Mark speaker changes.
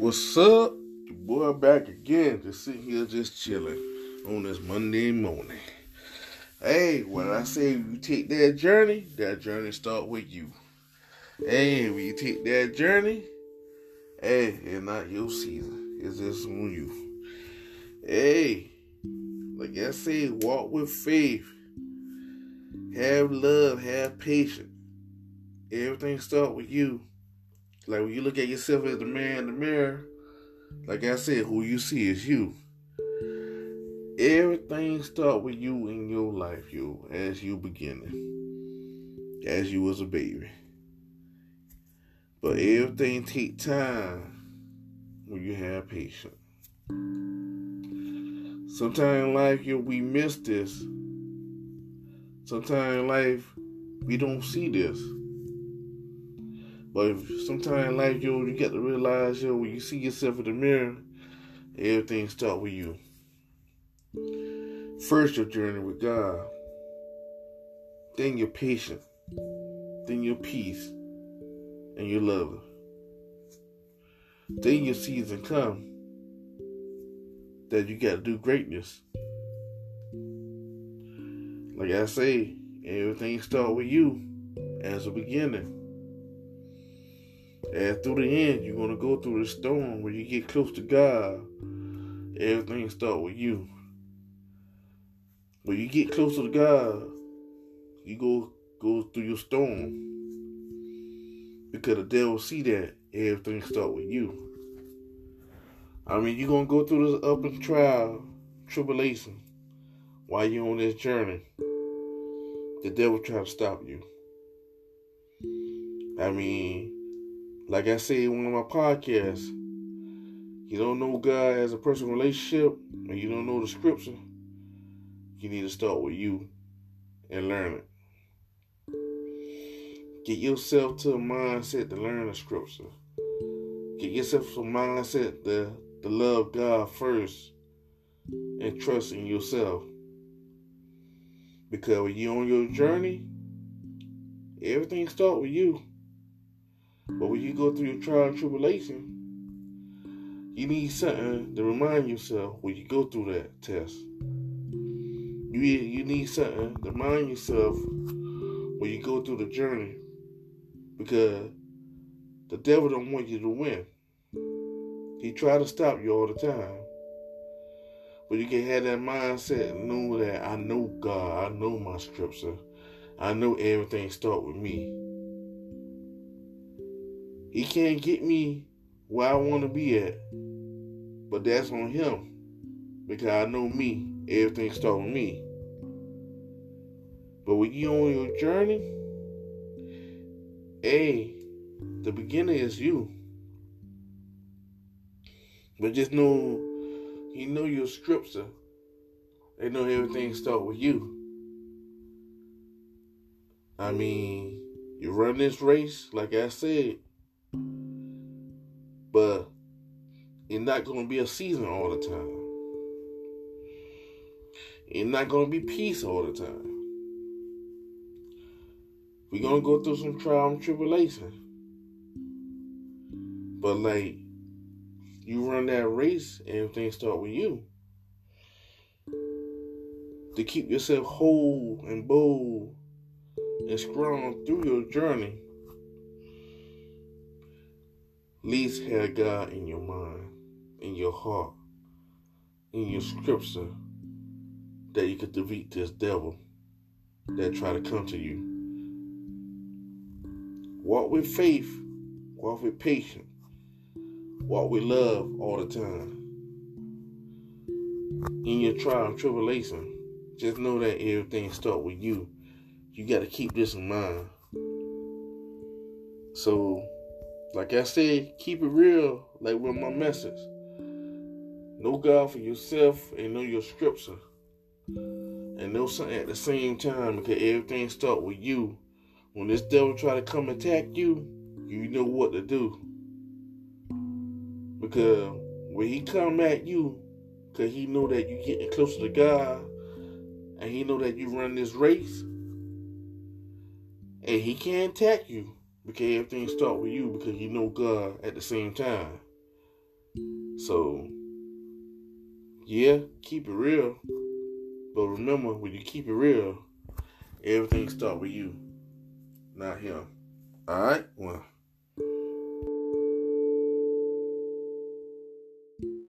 Speaker 1: What's up? Boy back again, just sitting here just chilling on this Monday morning. Hey, when I say you take that journey, that journey start with you. Hey, when you take that journey, hey, it's not your season. It's just on you. Hey, like I say, walk with faith. Have love, have patience. Everything start with you. Like when you look at yourself as the man in the mirror, like I said, who you see is you. Everything start with you in your life, you as you beginning, as you was a baby. But everything take time when you have patience. Sometimes in life, you we miss this. Sometimes in life, we don't see this. But sometimes in life, yo, you get to realize, yo, when you see yourself in the mirror, everything start with you. First, your journey with God. Then your patience. Then your peace and your love. Then your season come that you got to do greatness. Like I say, everything start with you as a beginning. And through the end, you're gonna go through the storm where you get close to God. Everything start with you. When you get closer to God, you go go through your storm. Because the devil see that everything start with you. I mean, you're gonna go through this up and trial, tribulation, while you're on this journey. The devil try to stop you. I mean, like I say in one of my podcasts, you don't know God as a personal relationship, and you don't know the scripture, you need to start with you and learn it. Get yourself to a mindset to learn the scripture. Get yourself to a mindset to, to love God first and trust in yourself. Because when you're on your journey, everything starts with you. But when you go through your trial and tribulation, you need something to remind yourself when you go through that test. You you need something to remind yourself when you go through the journey, because the devil don't want you to win. He try to stop you all the time. But you can have that mindset and know that I know God, I know my scripture, I know everything start with me. He can't get me where I want to be at, but that's on him because I know me. Everything starts with me. But when you on your journey, a the beginning is you. But just know, you know your scripture. They know everything start with you. I mean, you run this race, like I said, but it's not going to be a season all the time. It's not going to be peace all the time. We're going to go through some trial and tribulation. But like, you run that race, everything start with you. To keep yourself whole and bold and strong through your journey least have God in your mind, in your heart, in your scripture, that you could defeat this devil that try to come to you. Walk with faith, walk with patience, walk with love all the time. In your trial and tribulation, just know that everything start with you. You got to keep this in mind. So like I said, keep it real, like with my message. Know God for yourself and know your scripture. And know something at the same time because everything start with you. When this devil try to come attack you, you know what to do. Because when he come at you, because he know that you getting closer to God, and he know that you run this race, and he can't attack you because everything start with you because you know God at the same time. So, yeah, keep it real. But remember, when you keep it real, everything start with you, not him. All right? Well.